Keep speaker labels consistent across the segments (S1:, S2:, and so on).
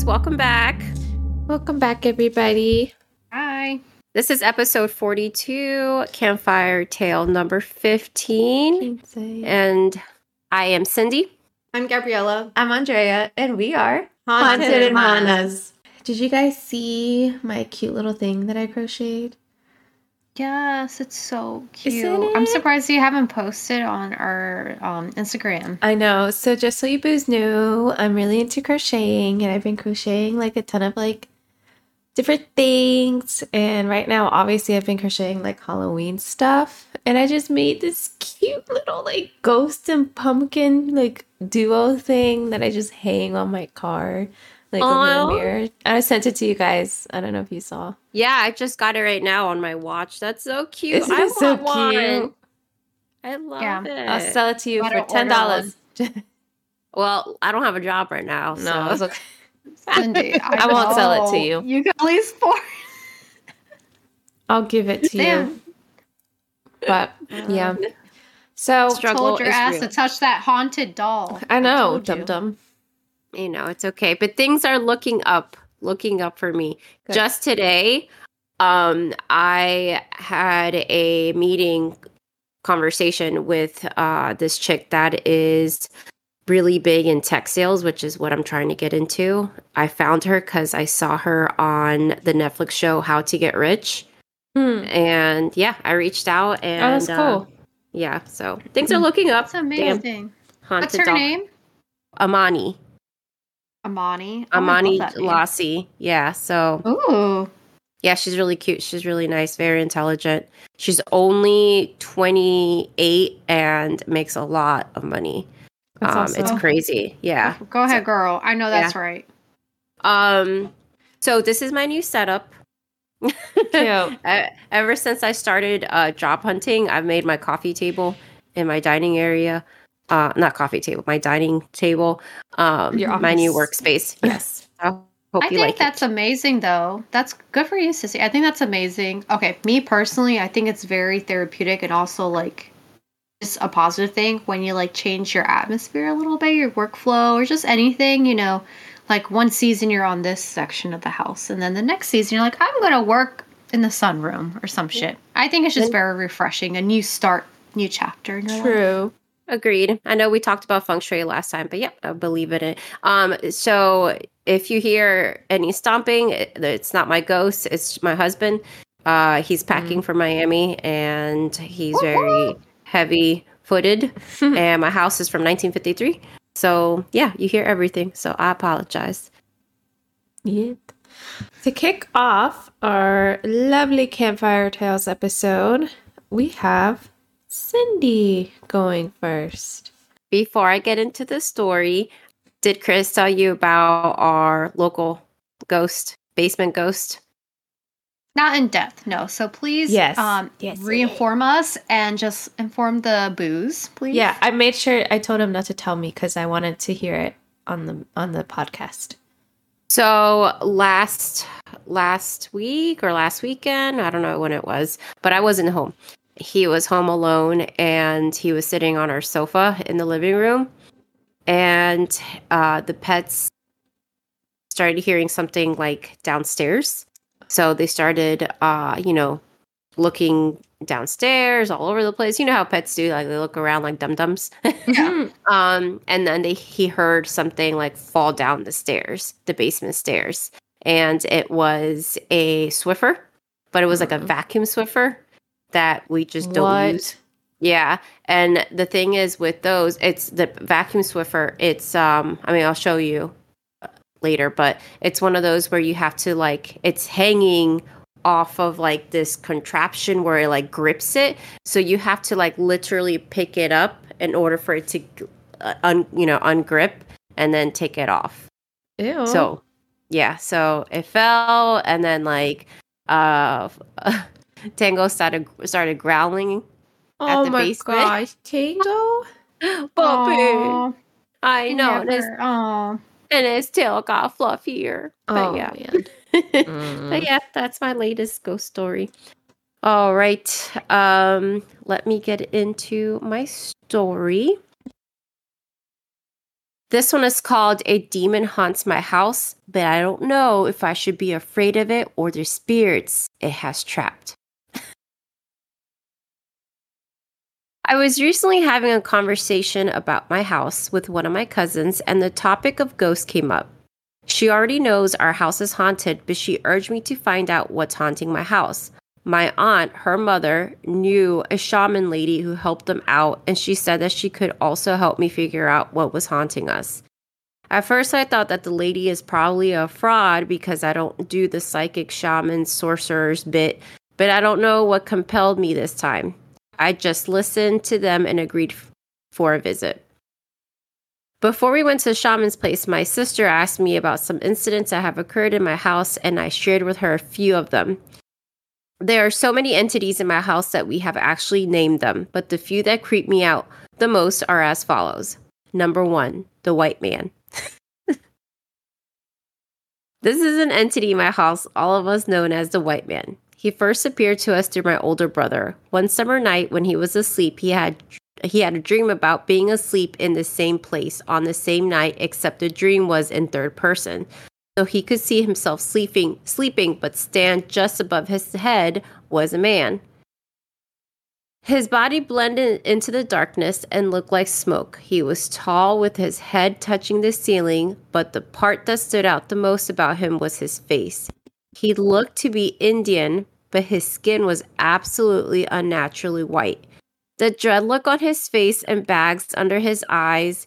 S1: Boos. Welcome back.
S2: Welcome back, everybody.
S3: Hi.
S1: This is episode 42, Campfire Tale number 15. And I am Cindy.
S4: I'm Gabriella.
S2: I'm Andrea, and we are
S4: Haunted Hermanas.
S2: Did you guys see my cute little thing that I crocheted?
S3: Yes, it's so cute.
S2: Isn't
S3: I'm surprised you haven't posted on our um, Instagram.
S2: I know. So just so you boos knew, I'm really into crocheting, and I've been crocheting like a ton of like different things. And right now, obviously, I've been crocheting like Halloween stuff, and I just made this cute little like ghost and pumpkin like duo thing that I just hang on my car, like over
S1: Aw.
S2: the mirror. I sent it to you guys. I don't know if you saw.
S1: Yeah, I just got it right now on my watch. That's so cute.
S2: Isn't
S1: I
S2: it so
S1: want one. I love
S3: Yeah.
S1: it.
S2: I'll sell it to you for ten dollars.
S1: well, I don't have a job right now.
S2: No, it's okay.
S3: Cindy,
S2: I won't sell it to you.
S3: You can at least for
S2: I'll give it to you.
S3: Damn.
S2: But yeah. So
S1: Struggle
S3: told your ass
S1: real.
S3: to touch that haunted doll.
S2: I know, dum dum.
S1: You know it's okay. But things are looking up looking up for me.
S2: Good.
S1: just today um i had a meeting conversation with uh this chick that is really big in tech sales which is what i'm trying to get into. I found her because i saw her on the netflix show how to get rich.
S2: Hmm.
S1: and yeah i reached out and
S2: Oh, that's
S1: uh, yeah so things are looking up.
S3: That's amazing.
S1: Haunted
S3: What's her
S1: doll-
S3: name?
S1: amani
S3: Amani. Oh,
S1: amani
S3: love
S1: lassie yeah so
S3: Ooh.
S1: Yeah, she's really cute. She's really nice, very intelligent. She's only 28 and makes a lot of money.
S2: That's
S1: um,
S2: awesome.
S1: It's crazy. Yeah.
S3: Go ahead, girl. I know that's right.
S1: Um, so this is my new setup. Ever since I started uh, job hunting, I've made my coffee table in my dining area. Uh, not coffee table, my dining table. Um,
S2: Your
S1: my new workspace. Yes. I hope
S3: I
S1: you
S3: think
S1: like
S3: that's
S1: it.
S3: amazing, though. That's good for you, Sissy. I think that's amazing. Okay, me personally, I think it's very therapeutic and also like just a positive thing when you like change your atmosphere a little bit, your workflow, or just anything. You know, like one season you're on this section of the house, and then the next season you're like, I'm gonna work in the sunroom or some shit. I think it's just very refreshing. A new start, new chapter. In your life.
S1: Agreed. I know we talked about feng shui last time, but yeah, I believe in it. Um, so if you hear any stomping, it, it's not my ghost; it's my husband. Uh, he's packing for Miami, and he's very heavy-footed. and my house is from 1953. So yeah, you hear everything. So I apologize.
S2: Yep. To kick off our lovely Campfire Tales episode, we have Cindy going first.
S1: Before I get into the story, did Chris tell you about our local ghost, basement ghost?
S3: Not in depth, no. So please,
S2: Yes.
S3: um,
S2: Yes.
S3: reinform us and just inform the boos, please.
S2: Yeah, I made sure I told him not to tell me because I wanted to hear it on the on the podcast.
S1: So last last week or last weekend, I don't know when it was, but I wasn't home. He was home alone and he was sitting on our sofa in the living room and uh the pets started hearing something like downstairs. So they started uh, you know, looking downstairs all over the place. You know how pets do, like they look around like dum dums.
S3: Yeah.
S1: um and then they he heard something like fall down the stairs the basement stairs and it was a swiffer but it was like a
S2: Mhm.
S1: vacuum swiffer that we just don't use. Yeah and the thing is with those it's the vacuum swiffer it's um i mean i'll show you uh, later but it's one of those where you have to like it's hanging off of like this contraption where it like grips it. So you have to like literally pick it up in order for it to uh, un, you know ungrip and then take it off.
S2: Ew.
S1: so yeah so it fell and then like uh tango started started growling
S2: oh
S1: the
S2: my
S1: basement.
S2: gosh, Tango.
S1: puppy i know and his, and his tail got fluffier but
S2: Oh
S1: yeah
S2: man.
S1: but
S2: Mm.
S1: yeah, that's my latest ghost story. All right. Um, let me get into my story. This one is called A Demon Haunts My House, but I don't know if I should be afraid of it or the spirits it has trapped. I was recently having a conversation about my house with one of my cousins, and the topic of ghosts came up. She already knows our house is haunted, but she urged me to find out what's haunting my house. My aunt, her mother, knew a shaman lady who helped them out, and she said that she could also help me figure out what was haunting us. At first, I thought that the lady is probably a fraud because I don't do the psychic shaman sorcerers bit, but I don't know what compelled me this time. I just listened to them and agreed for a visit. Before we went to the shaman's place, my sister asked me about some incidents that have occurred in my house, and I shared with her a few of them. There are so many entities in my house that we have actually named them, but the few that creep me out the most are as follows. Number one, the white man. this is an entity in my house, all of us known as the white man. He first appeared to us through my older brother. One summer night when he was asleep, he had he had a dream about being asleep in the same place on the same night except the dream was in third person. So he could see himself sleeping sleeping but stand just above his head was a man. His body blended into the darkness and looked like smoke. He was tall with his head touching the ceiling, but the part that stood out the most about him was his face. He looked to be Indian, but his skin was absolutely unnaturally white. The dread look on his face and bags under his eyes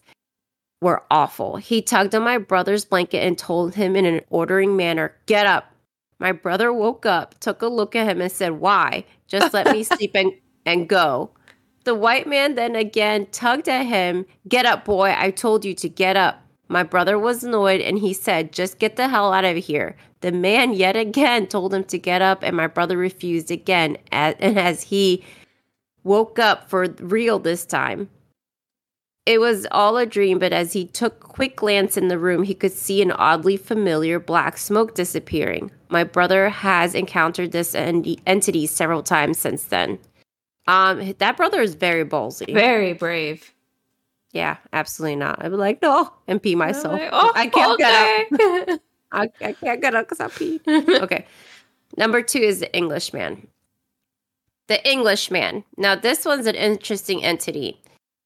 S1: were awful. He tugged on my brother's blanket and told him in an ordering manner, Get up. My brother woke up, took a look at him, and said, Why? Just let me sleep and, and go. The white man then again tugged at him, Get up, boy. I told you to get up. My brother was annoyed and he said, Just get the hell out of here. The man yet again told him to get up, and my brother refused again. And as he woke up for real this time, it was all a dream, but as he took a quick glance in the room, he could see an oddly familiar black smoke disappearing. My brother has encountered this entity several times since then. Um, that brother is very ballsy.
S2: Very brave.
S1: Yeah, absolutely not. I'd be like, no, and pee myself. Like, oh, I can't okay. get up. I, I can't get up because I peed. okay. Number two is the Englishman. The Englishman. Now, this one's an interesting entity.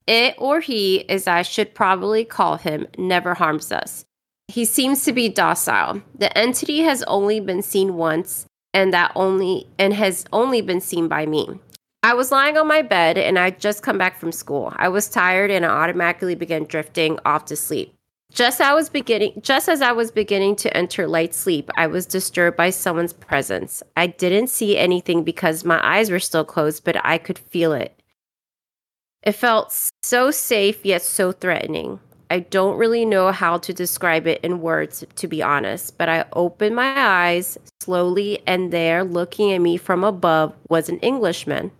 S1: It or he, as I should probably call him, never harms us. He seems to be docile. The entity has only been seen once, and that only and has only been seen by me. I was lying on my bed and I'd just come back from school. I was tired and I automatically began drifting off to sleep. Just I was beginning just as I was beginning to enter light sleep, I was disturbed by someone's presence. I didn't see anything because my eyes were still closed, but I could feel it. It felt so safe yet so threatening. I don't really know how to describe it in words, to be honest, but I opened my eyes slowly, and there, looking at me from above, was an Englishman.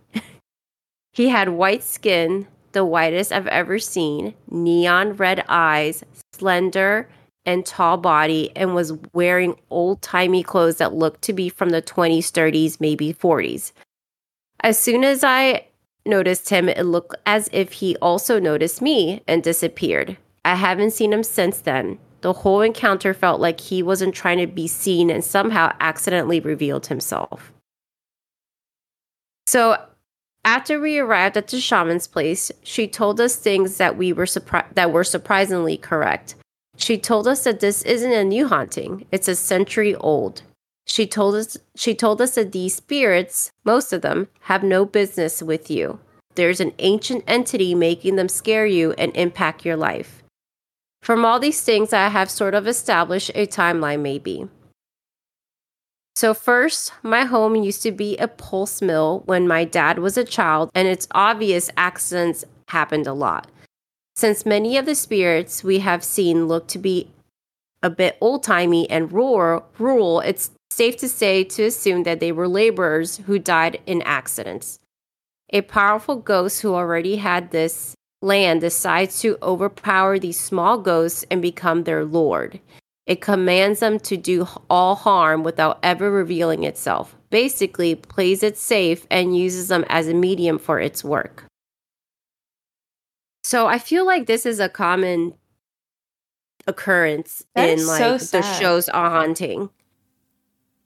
S1: He had white skin, the whitest I've ever seen, neon red eyes, slender and tall body, and was wearing old timey clothes that looked to be from the 20s, 30s, maybe 40s. As soon as I noticed him, it looked as if he also noticed me and disappeared. I haven't seen him since then. The whole encounter felt like he wasn't trying to be seen and somehow accidentally revealed himself. So, after we arrived at the shaman's place, she told us things that we were surpri- that were surprisingly correct. She told us that this isn't a new haunting; it's a century old. She told us she told us that these spirits, most of them, have no business with you. There's an ancient entity making them scare you and impact your life. From all these things, I have sort of established a timeline, maybe. So, first, my home used to be a pulse mill when my dad was a child, and it's obvious accidents happened a lot. Since many of the spirits we have seen look to be a bit old timey and rural, rural, it's safe to say to assume that they were laborers who died in accidents. A powerful ghost who already had this land decides to overpower these small ghosts and become their lord. It commands them to do all harm without ever revealing itself. Basically, plays it safe and uses them as a medium for its work. So I feel like this is a common occurrence
S2: That
S1: in like
S2: so
S1: the shows on haunting.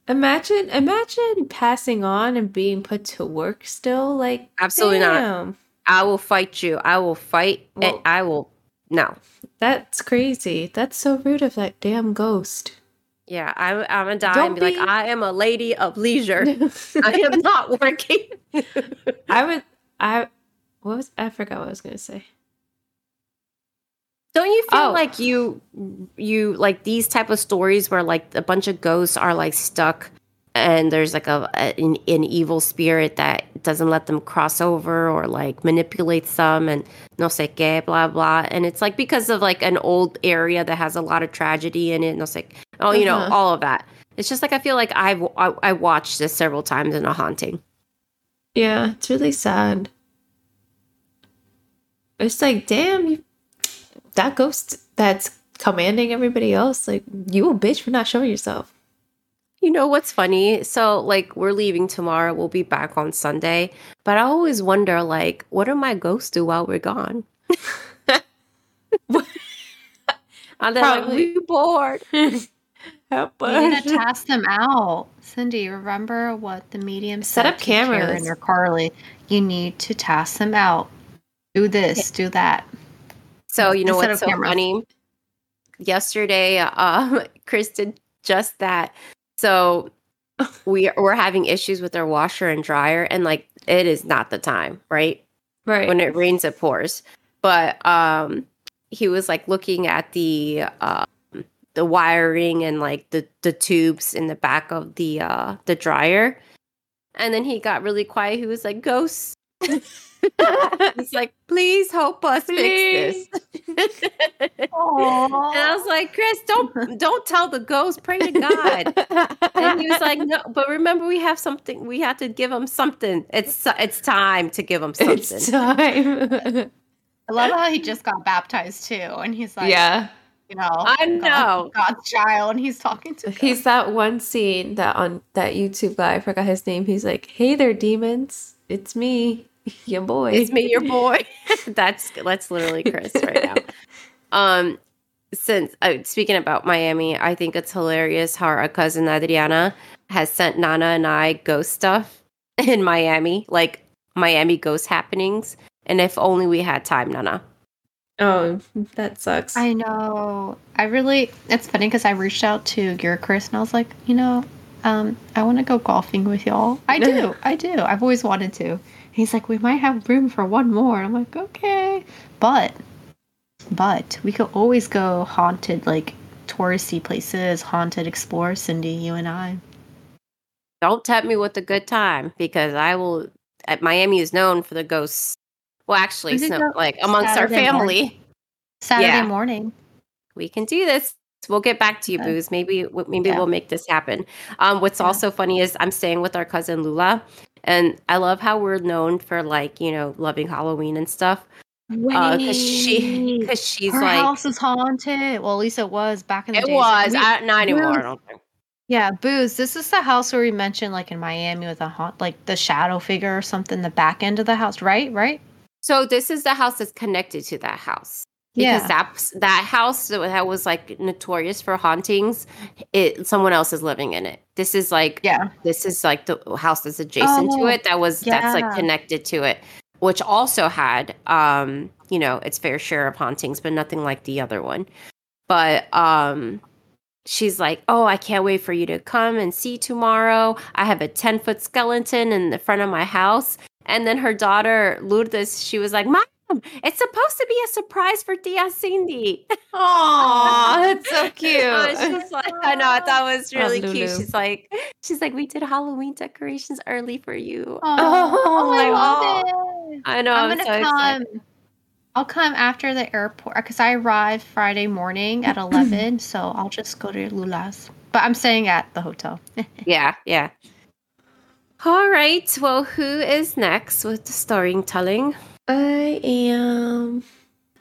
S2: Imagine, imagine passing on and being put to work still. Like,
S1: Absolutely not. I will fight you. I will fight. and
S2: Well-
S1: I will. No.
S2: That's crazy. That's so rude of that damn ghost.
S1: Yeah, I'm I'm gonna die
S2: Don't
S1: and be, like, I am a lady of leisure. I am not working.
S2: I would. I what was I forgot what I was gonna say.
S1: Don't you feel
S2: Oh.
S1: like you, you like these type of stories where like a bunch of ghosts are like stuck, and there's like a, a an, an evil spirit that doesn't let them cross over or like manipulates them and no sé qué, blah blah, and it's like because of like an old area that has a lot of tragedy in it, no sé, oh you know
S2: Uh-huh.
S1: all of that. It's just like I feel like I've I, I watched this several times in a haunting.
S2: Yeah, it's really sad. It's like, damn, you, that ghost that's commanding everybody else. Like, you a bitch for not showing yourself.
S1: You know what's funny? So like we're leaving tomorrow. We'll be back on Sunday. But I always wonder like what do my ghosts do while we're gone? and they're like,
S2: Probably-
S1: we bored.
S2: Help
S3: You need
S2: us.
S3: to task them out. Cindy, remember what the medium
S2: Set
S3: said
S2: up
S3: to Karen
S2: cameras.
S3: or Carly? You need to task them out. Do this, do that.
S1: So you know
S3: Instead
S1: what's so
S3: cameras.
S1: funny? Yesterday, um, Chris did just that. So we we're having issues with our washer and dryer, and like it is not the time, right?
S2: Right.
S1: when it rains it pours but um he was like looking at the uh the wiring and like the the tubes in the back of the uh the dryer and then he got really quiet he was like ghosts he's like please help us fix this and i was like chris don't don't tell the ghost pray to god and he was like no but remember we have something we have to give him something it's it's time to give him something
S2: it's time.
S3: I love how he just got baptized too, and he's like,
S2: yeah.
S3: you know,
S1: I
S3: God-
S1: know.
S3: God's child, and he's talking to.
S2: He's that one scene that on that YouTube guy, I forgot his name. He's like, Hey there, demons. It's me, your boy.
S1: It's me, your boy. that's that's literally Chris right now. Um, since uh, speaking about Miami, I think it's hilarious how our cousin Adriana has sent Nana and I ghost stuff in Miami, like Miami ghost happenings. And if only we had time, Nana.
S2: Oh, that sucks.
S3: I know. I really. It's funny because I reached out to your Chris, and I was like, you know, um, I want to go golfing with y'all. I do. I do. I've always wanted to. He's like, we might have room for one more. And I'm like, okay, but, but we could always go haunted, like touristy places, haunted explore. Cindy, you and I.
S1: Don't tempt me with a good time because I will. At Miami is known for the ghosts. Well, actually,
S3: We
S1: so, like amongst our family.
S3: morning. Saturday
S1: Yeah.
S3: morning.
S1: we can do this. We'll get back to you,
S3: Okay.
S1: Boos. Maybe maybe
S3: Yeah.
S1: we'll make this happen. Um, what's
S3: Yeah.
S1: also funny is I'm staying with our cousin Lula, and I love how we're known for like you know loving Halloween and stuff. Uh, because she because she's
S3: Her
S1: like
S3: house is haunted. Well, at least it was back in the
S1: it
S3: day.
S1: was I, not anymore. I don't think.
S3: Yeah, boos. This is the house where we mentioned, like in Miami, with a haunt, like the shadow figure or something. The back end of the house, right? Right?
S1: So this is the house that's connected to that house. Because that that house that was like notorious for hauntings, it someone else is living in it. This is like
S3: yeah.
S1: this is like the house that's adjacent to
S3: Oh,
S1: it that was that's like connected to it which also had um you know its fair share of hauntings but nothing like the other one. But um she's like oh i can't wait for you to come and see tomorrow. I have a 10 foot skeleton in the front of my house. And then her daughter lourdes she was like mom it's supposed to be a surprise for tia cindy
S2: Oh, that's so cute.
S1: I like, I know, I thought it was really cute. She's like, she's like, we did Halloween decorations early for you.
S3: Oh, I
S1: like,
S3: love
S1: oh.
S3: it.
S1: I know,
S3: I'm
S1: I'm,
S3: gonna
S1: so excited.
S3: come. I'll come after the airport because I arrive Friday morning at 11. so I'll just go to Lula's. But I'm staying at the hotel.
S1: Yeah, yeah. All right. Well, who is next with the storytelling?
S2: I am.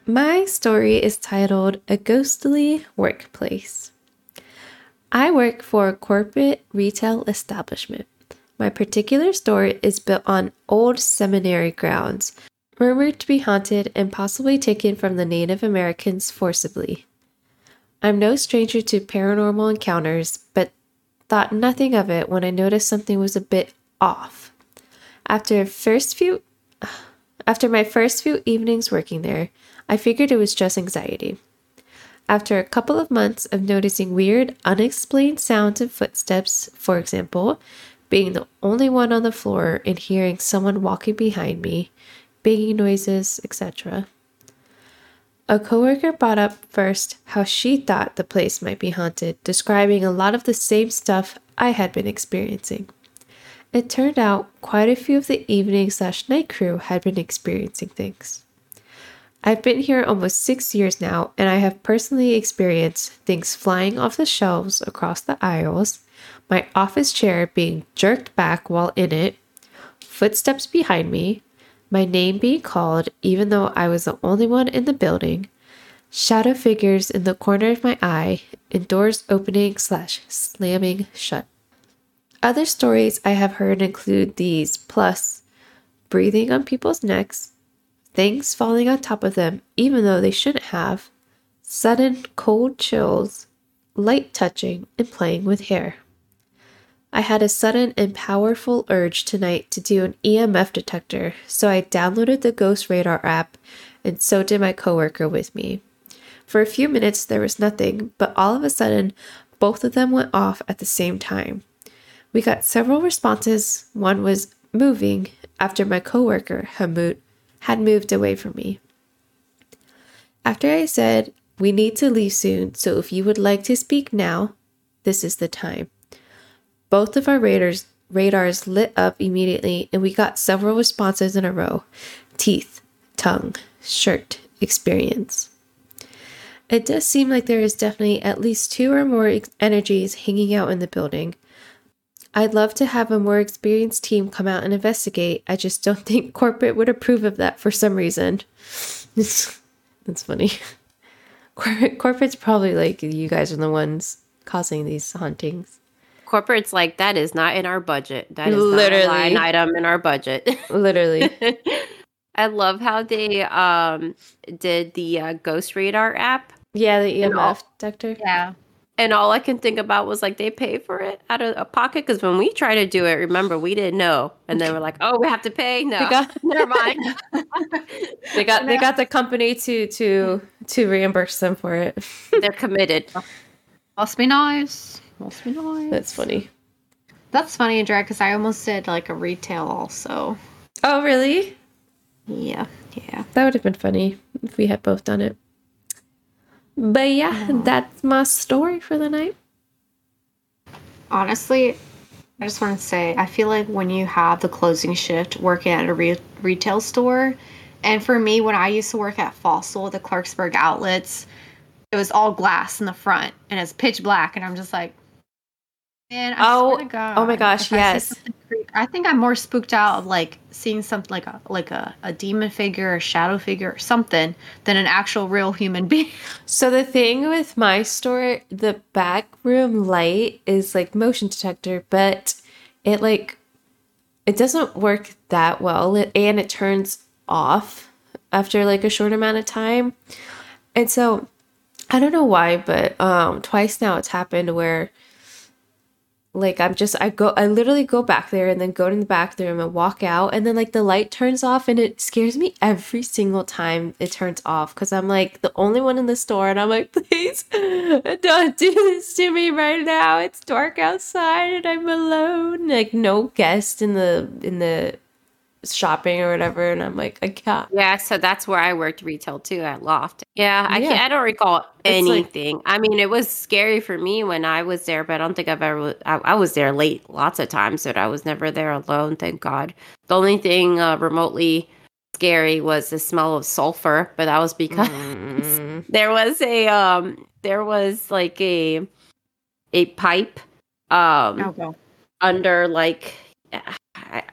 S2: My story is titled A Ghostly Workplace. I work for a corporate retail establishment. My particular store is built on old seminary grounds, rumored to be haunted and possibly taken from the Native Americans forcibly. I'm no stranger to paranormal encounters, but thought nothing of it when I noticed something was a bit off. After a first few after my first few evenings working there, I figured it was just anxiety. After a couple of months of noticing weird, unexplained sounds and footsteps, for example, being the only one on the floor and hearing someone walking behind me, banging noises, etc. A coworker brought up first how she thought the place might be haunted, describing a lot of the same stuff I had been experiencing. It turned out quite a few of the evening slash night crew had been experiencing things. I've been here almost six years now, and I have personally experienced things flying off the shelves across the aisles, my office chair being jerked back while in it, footsteps behind me, my name being called even though I was the only one in the building, shadow figures in the corner of my eye, and doors opening slash slamming shut. Other stories I have heard include these, plus breathing on people's necks, things falling on top of them even though they shouldn't have, sudden cold chills, light touching, and playing with hair. I had a sudden and powerful urge tonight to do an EMF detector, so I downloaded the Ghost Radar app, and so did my coworker with me. For a few minutes, there was nothing, but all of a sudden, both of them went off at the same time. We got several responses. One was moving after my coworker, Hamut, had moved away from me. After I said, We need to leave soon, so if you would like to speak now, this is the time. Both of our radars radars lit up immediately and we got several responses in a row. Teeth, tongue, shirt, experience. It does seem like there is definitely at least two or more energies hanging out in the building. I'd love to have a more experienced team come out and investigate. I just don't think corporate would approve of that for some reason. That's funny. Corporate, corporate's probably like you guys are the ones causing these hauntings.
S1: Corporate's like that is not in our budget. That is
S2: Literally.
S1: not a line item in our budget.
S2: Literally.
S1: I love how they um did the uh, Ghost Radar app,
S2: Yeah, the
S1: all-
S2: EMF detector.
S3: Yeah.
S1: And all I can think about was like they pay for it out of a pocket. Because when we try to do it, remember we didn't know, and then we're like, oh, we have to pay. No,
S2: They got
S1: never mind.
S2: they got they got the company to to to reimburse them for it.
S1: They're committed.
S3: Must be nice. Must be nice.
S2: That's funny.
S3: That's funny, Andrea, because I almost did like a retail also.
S2: Oh, really?
S3: Yeah. Yeah.
S2: That would have been funny if we had both done it. But yeah, that's my story for the night.
S3: Honestly, I just want to say I feel like when you have the closing shift working at a re- retail store, and for me, when I used to work at Fossil, the Clarksburg outlets, it was all glass in the front and it's pitch black, and I'm just like, man, I
S2: Oh,
S3: swear to God,
S2: oh my gosh,
S3: if I see
S2: yes.
S3: I think I'm more spooked out of like seeing something like a like a, a demon figure, a shadow figure, or something than an actual real human being.
S2: So the thing with my store, the back room light is like motion detector, but it like it doesn't work that well and it turns off after like a short amount of time. And so I don't know why, but um twice now it's happened where like I'm just I go I literally go back there and then go to the bathroom and walk out and then like the light turns off and it scares me every single time it turns off because I'm like the only one in the store and I'm like please don't do this to me right now. It's dark outside and I'm alone. Like no guest in the in the shopping or whatever and I'm like I can't
S1: Yeah, so that's where I worked retail too at Loft. Yeah, I
S2: Yeah.
S1: can't, I don't recall
S2: It's like-
S1: anything. I mean, it was scary for me when I was there, but I don't think I've ever. I, I was there late lots of times, but I was never there alone. Thank God. The only thing uh, remotely scary was the smell of sulfur, but that was because
S2: Mm.
S1: there was a um there was like a a pipe um
S3: no.
S1: under like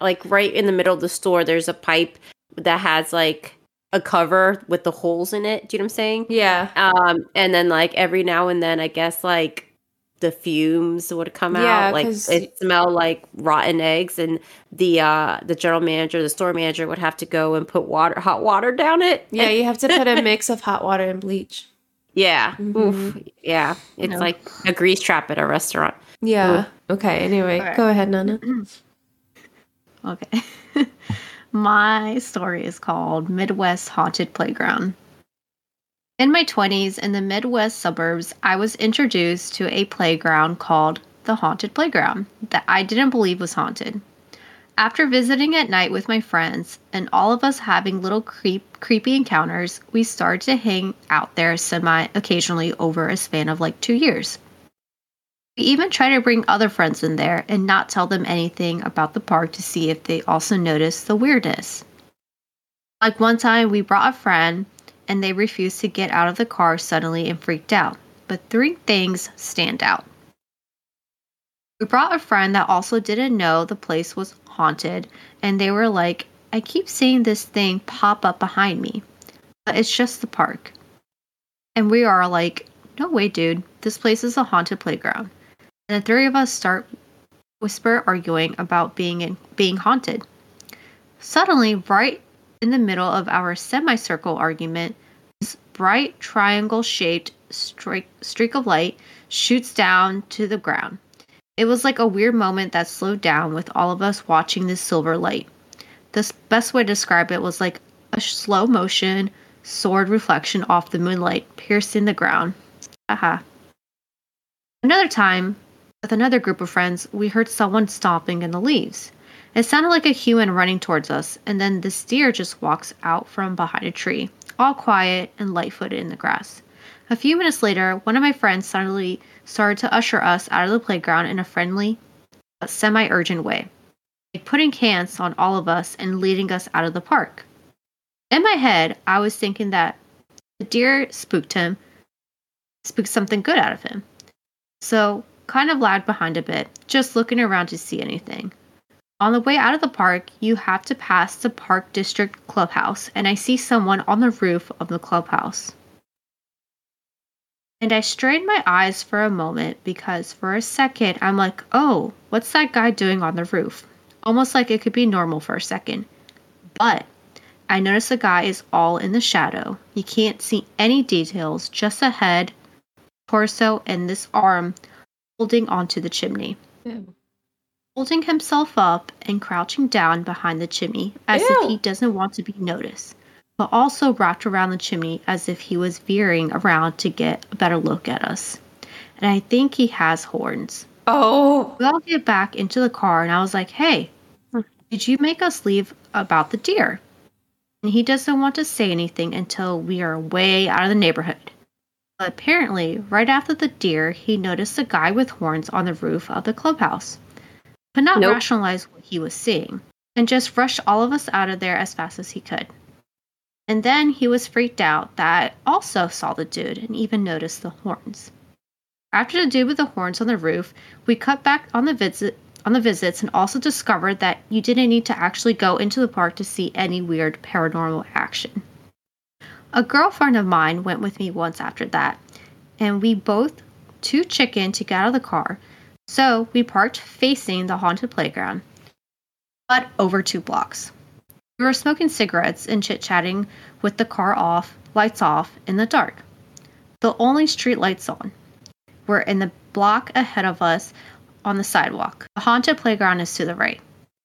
S1: like right in the middle of the store there's a pipe that has like a cover with the holes in it do you know what i'm saying
S2: yeah
S1: um and then like every now and then i guess like the fumes would come
S2: Yeah,
S1: out like
S2: 'cause-
S1: it smelled like rotten eggs and the uh the general manager the store manager would have to go and put water hot water down it
S2: yeah you have to put a mix of hot water and bleach
S1: Yeah.
S2: Mhm.
S1: Oof. Yeah. It's
S3: No.
S1: like a grease trap at a restaurant.
S2: Yeah. Okay. Anyway,
S3: Alright.
S2: go ahead, Nana.
S3: Okay. my story is called Midwest Haunted Playground. In my 20s, in the Midwest suburbs, I was introduced to a playground called the Haunted Playground that I didn't believe was haunted. After visiting at night with my friends and all of us having little creep, creepy encounters, we started to hang out there semi occasionally over a span of like two years. We even try to bring other friends in there and not tell them anything about the park to see if they also notice the weirdness. Like one time, we brought a friend and they refused to get out of the car suddenly and freaked out. But three things stand out. We brought a friend that also didn't know the place was haunted, and they were like, I keep seeing this thing pop up behind me, but it's just the park. And we are like, no way, dude, this place is a haunted playground and the three of us start whisper arguing about being in, being haunted. Suddenly, right in the middle of our semicircle argument, this bright triangle-shaped streak, streak of light shoots down to the ground. It was like a weird moment that slowed down with all of us watching this silver light. The best way to describe it was like a slow motion sword reflection off the moonlight piercing the ground. Haha. Another time, with another group of friends, we heard someone stomping in the leaves. It sounded like a human running towards us, and then this deer just walks out from behind a tree, all quiet and light footed in the grass. A few minutes later, one of my friends suddenly started to usher us out of the playground in a friendly, but semi urgent way, like putting hands on all of us and leading us out of the park. In my head, I was thinking that the deer spooked him, spooked something good out of him. So, kind of lagged behind a bit, just looking around to see anything. On the way out of the park, you have to pass the Park District clubhouse, and I see someone on the roof of the clubhouse. And I strained my eyes for a moment because for a second I'm like, oh, what's that guy doing on the roof? Almost like it could be normal for a second. But I notice the guy is all in the shadow. You can't see any details, just a head, torso, and this arm holding onto the chimney. Holding himself up and crouching down behind the chimney as
S2: Ew.
S3: if he doesn't want to be noticed, but also wrapped around the chimney as if he was veering around to get a better look at us. And I think he has horns.
S2: Oh,
S3: We all get back into the car, and I was like, hey, did you make us leave about the deer? And he doesn't want to say anything until we are way out of the neighborhood. Apparently, right after the deer, he noticed a guy with horns on the roof of the clubhouse. Could not
S1: Nope.
S3: rationalize what he was seeing, and just rushed all of us out of there as fast as he could. And then he was freaked out that also saw the dude and even noticed the horns. After the dude with the horns on the roof, we cut back on the visit on the visits and also discovered that you didn't need to actually go into the park to see any weird paranormal action. A girlfriend of mine went with me once after that, and we both too chicken to get out of the car, so we parked facing the haunted playground, but over two blocks. We were smoking cigarettes and chit chatting with the car off, lights off, in the dark. The only street lights on were in the block ahead of us on the sidewalk. The haunted playground is to the right.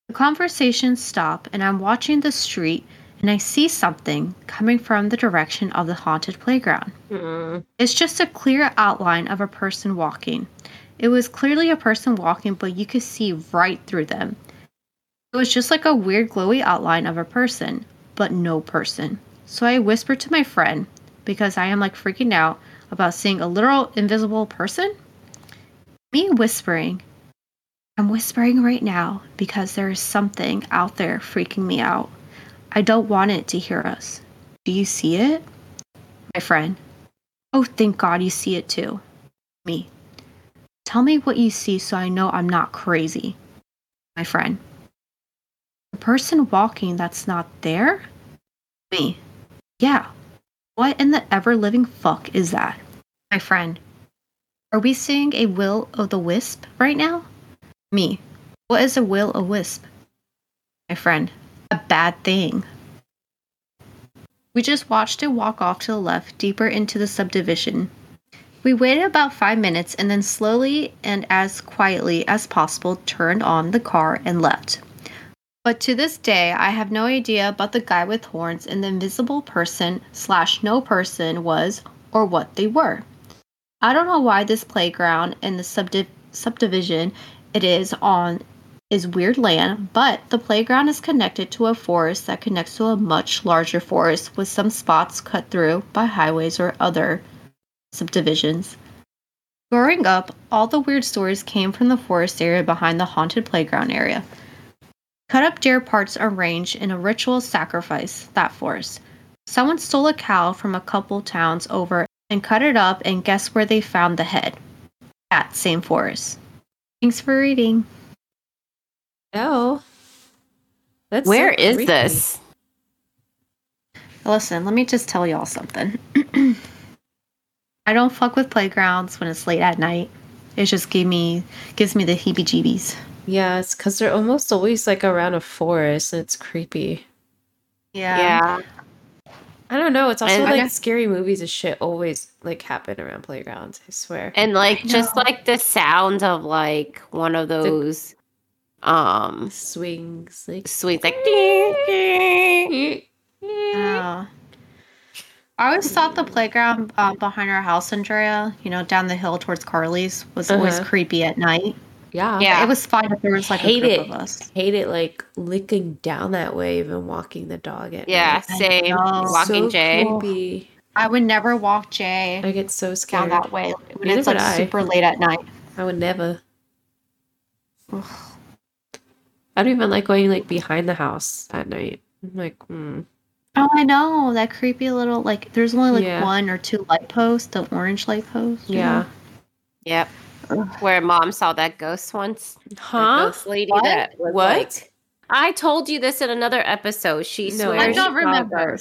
S3: The conversations stop, and I'm watching the street and I see something coming from the direction of the haunted playground.
S1: Mm.
S3: It's just a clear outline of a person walking. It was clearly a person walking, but you could see right through them. It was just like a weird glowy outline of a person, but no person. So I whispered to my friend, because I am like freaking out about seeing a literal invisible person. Me whispering, I'm whispering right now because there is something out there freaking me out. I don't want it to hear us. Do you see it? My friend. Oh, thank God you see it too. Me. Tell me what you see so I know I'm not crazy. My friend. The person walking that's not there? Me. Yeah. What in the ever living fuck is that? My friend. Are we seeing a will o' the wisp right now? Me. What is a will o' wisp? My friend. A bad thing. We just watched it walk off to the left, deeper into the subdivision. We waited about five minutes and then slowly and as quietly as possible turned on the car and left. But to this day, I have no idea about the guy with horns and the invisible person slash no person was or what they were. I don't know why this playground and the subdiv- subdivision it is on is weird land, but the playground is connected to a forest that connects to a much larger forest with some spots cut through by highways or other subdivisions. Growing up, all the weird stories came from the forest area behind the haunted playground area. Cut up deer parts are arranged in a ritual sacrifice, that forest. Someone stole a cow from a couple towns over and cut it up, and guess where they found the head? That same forest. Thanks for reading.
S2: Oh. That's
S1: Where
S2: so
S1: is
S2: creepy.
S1: this?
S3: Listen, let me just tell y'all something. I don't fuck with playgrounds when it's late at night. It just give me gives me the heebie-jeebies.
S2: Yeah, it's because they're almost always like around a forest and it's creepy.
S1: Yeah. Yeah.
S2: I don't know. It's also
S1: And
S2: like
S3: guess-
S2: scary movies and shit always like happen around playgrounds. I swear.
S1: And like just like the sound of like one of those um
S2: swings like
S1: swings like.
S3: Oh. I always thought the playground um, behind our house, Andrea, you know, down the hill towards Carly's, was always
S2: Uh-huh.
S3: creepy at night.
S2: yeah.
S1: Yeah.
S3: It was fine if there was like
S2: Hate
S3: a group
S2: it.
S3: of us.
S2: Hate it like licking down that way, even walking the dog at
S1: Yeah,
S2: night.
S1: same. Walking
S2: so
S1: Jay.
S2: creepy.
S3: I would never walk Jay
S2: I get so
S3: down
S2: scared.
S3: that way when
S2: Neither
S3: it's like super late at night.
S2: I would never. I don't even like going like behind the house at night. I'm like, hmm.
S3: Oh, I know that creepy little like. There's only like
S2: Yeah.
S3: one or two light posts, the orange light posts. you
S2: yeah.
S3: know?
S1: Yep. Where mom saw that ghost once.
S2: Huh?
S1: ghost lady
S3: What?
S1: that was
S2: What?
S1: like- I told you this in another episode. She
S2: No,
S1: swears
S3: I don't
S1: she
S3: remember.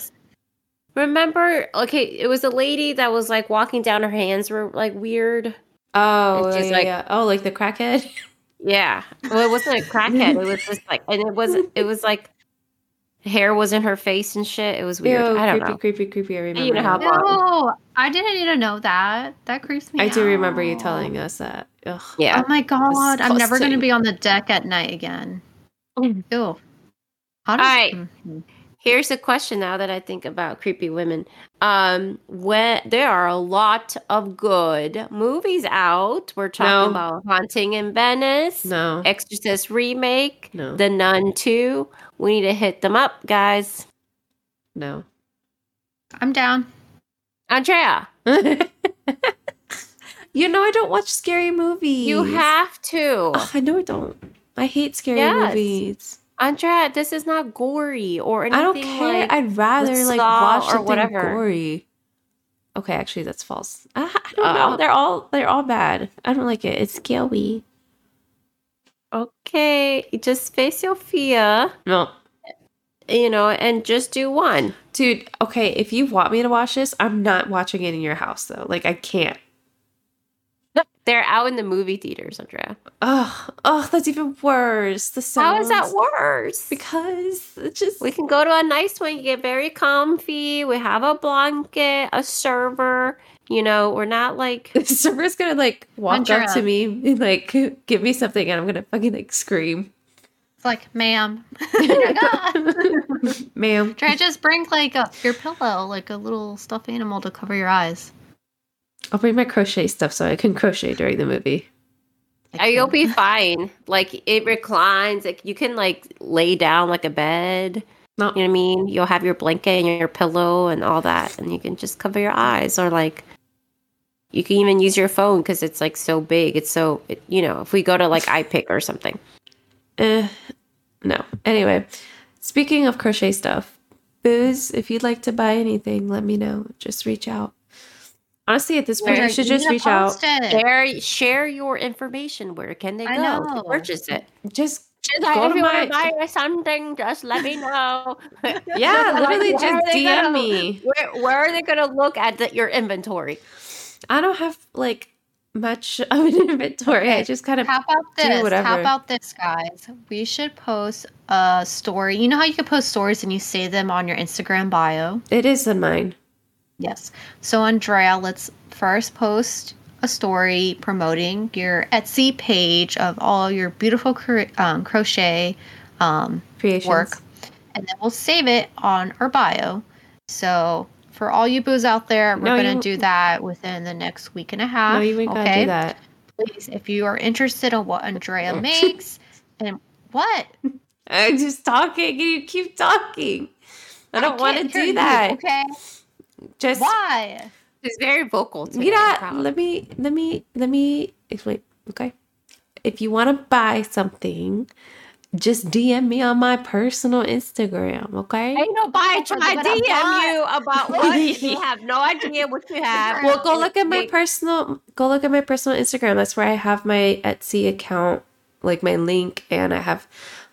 S1: Remember? Okay, it was a lady that was like walking down. Her hands were like weird.
S2: Oh,
S1: just
S2: yeah,
S1: like-
S2: yeah. oh, like the crackhead.
S1: Yeah. Well, it wasn't a crackhead. It was just like, and it wasn't. It was like hair was in her face and shit. It was weird.
S2: Ew,
S1: I don't
S2: creepy,
S1: know.
S2: creepy, creepy. I remember.
S1: You know how.
S3: No, I didn't need to know that. That creeps me
S2: I do remember you telling us that. Ugh.
S1: Yeah.
S3: Oh my god, I'm never going to be on the deck at night again.
S1: Mm.
S3: Ew. How does,
S1: Alright.
S3: Mhm.
S1: Here's a question now that I think about creepy women. Um, when there are a lot of good movies out. We're talking
S2: No.
S1: about Haunting in Venice,
S2: No.
S1: Exorcist remake,
S2: No.
S1: The Nun 2. We need to hit them up, guys.
S2: No.
S3: I'm down.
S1: Andrea,
S2: you know I don't watch scary movies.
S1: you have to.
S2: Ugh, I know I don't. I hate scary
S1: Yes.
S2: movies.
S1: Andrea, this is not gory or anything.
S2: I don't care.
S1: like-
S2: I'd rather like watch
S1: or whatever.
S2: gory. Okay, actually, that's false. I, I don't
S1: Uh,
S2: know. They're all they're all bad. I don't like it. It's scary.
S1: okay, just face your fear,
S2: No,
S1: you know, and just do one.
S2: dude. Okay, if you want me to watch this, I'm not watching it in your house though. Like I can't.
S1: They're out in the movie theaters, Andrea.
S2: Oh, ugh, that's even worse. The sounds.
S1: How is that worse?
S2: Because it just
S1: We can go to a nice one. You get very comfy. We have a blanket, a server. You know, we're not like
S2: the server's gonna like walk up to me and like give me something, and I'm gonna fucking like scream,
S3: It's like, ma'am.
S2: ma'am.
S3: Try to just bring like a, your pillow, like a little stuffed animal to cover your eyes.
S2: I'll bring my crochet stuff so I can crochet during the movie.
S1: Uh, you'll be fine. Like it reclines. Like you can like lay down like a bed.
S2: No,
S1: You know what I mean? You'll have your blanket and your pillow and all that, and you can just cover your eyes or like. You can even use your phone because it's like so big. It's so it, you know. If we go to like iPic or something,
S2: Eh, no. Anyway, speaking of crochet stuff, boos. If you'd like to buy anything, let me know. Just reach out. Honestly, at this point, you should just reach out.
S1: share share your information. Where can they
S3: I
S1: go to
S3: know.
S1: purchase it?
S2: Just
S1: Just
S2: Go
S1: like,
S2: to
S1: if you
S2: my-
S1: want to buy something, just let me know.
S2: yeah, literally
S1: where
S2: just DM
S1: gonna-
S2: me.
S1: Where, where are they going to look at the, your inventory?
S2: I don't have like much of an inventory. I just kind of
S3: How about
S2: do
S3: this?
S2: whatever.
S3: How about this, guys? We should post a story. You know how you can post stories and you save them on your Instagram bio?
S2: it is in mine.
S3: Yes. So, Andrea, let's first post a story promoting your Etsy page of all your beautiful um, crochet um,
S2: Creations.
S3: work, and then we'll save it on our bio. So, for all you boos out there, we're
S2: No,
S3: gonna do that within the next week and a half.
S2: No, you ain't gotta do that.
S3: Please, if you are interested in what Andrea makes, and what
S2: I'm just talking you keep talking. I don't want to do
S3: you,
S2: that.
S3: okay,
S2: Just
S3: why?
S1: She's very vocal today.
S2: you
S1: I'm
S2: know,
S1: proud.
S2: let me let me let me explain. Okay, if you want to buy something, just DM me on my personal Instagram. Okay.
S1: Ain't nobody
S3: That's what
S1: trying to DM you about what you have no idea what you have.
S2: Well, go look at my personal. Go look at my personal Instagram. That's where I have my Etsy account, like my link, and I have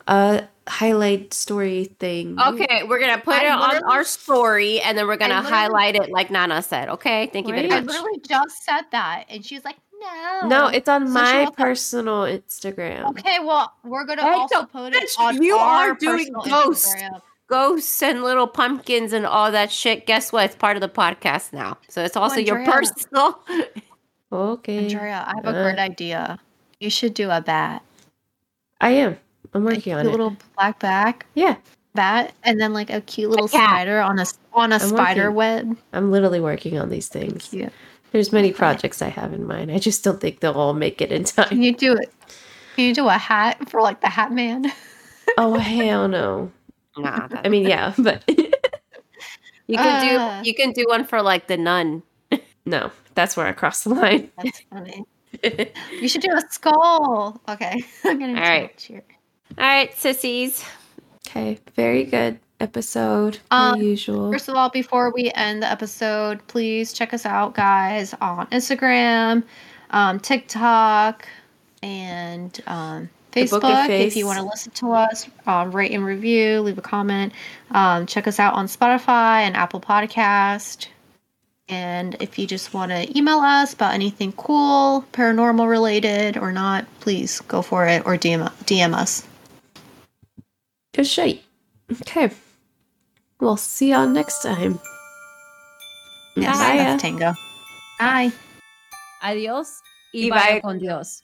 S2: a highlight story thing.
S1: Okay, we're gonna put
S3: I
S1: it on our story, and then we're gonna highlight it like Nana said. Okay, thank you very
S2: Right.
S3: I
S1: much.
S3: literally just said that, and she's like, "No,
S2: No, it's on
S3: So
S2: my
S3: wants to-
S2: personal Instagram.
S3: okay." Well, we're gonna
S1: Hey,
S3: also put it on
S1: you
S3: our
S1: are doing
S3: personal
S1: ghosts.
S3: Instagram.
S1: Ghosts and little pumpkins and all that shit. Guess what? It's part of the podcast now, so it's also your personal.
S2: Okay.
S3: Andrea, I have a
S2: Uh.
S3: great idea. You should do a bat,
S2: I am. I'm
S3: a
S2: working
S3: cute
S2: on it.
S3: little black back
S2: Yeah,
S3: bat, and then like a cute little
S1: cat.
S3: spider on a on a
S2: I'm
S3: spider
S2: working.
S3: web.
S2: I'm literally working on these things.
S3: Cute.
S2: There's many projects I have in mind. I just don't think they'll all make it in
S3: Can
S2: time.
S3: you do it? Can you do a hat for like the Hat Man?
S2: oh hell no.
S1: nah,
S2: I mean, yeah, but
S1: you can
S3: Uh.
S1: do you can do one for like the nun.
S2: no, that's where I cross the line.
S3: That's funny. You should do a skull. Okay, I'm gonna
S1: All right.
S3: cheer.
S1: All right, sissies.
S2: Okay, very good episode,
S3: Um,
S2: usual.
S3: First of all, before we end the episode, please check us out, guys, on Instagram, um, TikTok, and um,
S2: The Book of
S3: Facebook. If you want to listen to us, um, rate and review, leave a comment. Um, check us out on Spotify and Apple Podcast. And if you just want to email us about anything cool, paranormal related or not, please go for it or DM, DM us.
S2: Good shite. Okay. We'll see y'all next time.
S3: Yes,
S2: Bye.
S3: that's Tango. Bye.
S5: Adiós y
S1: Y
S5: vaya
S1: vaya-
S5: con Dios.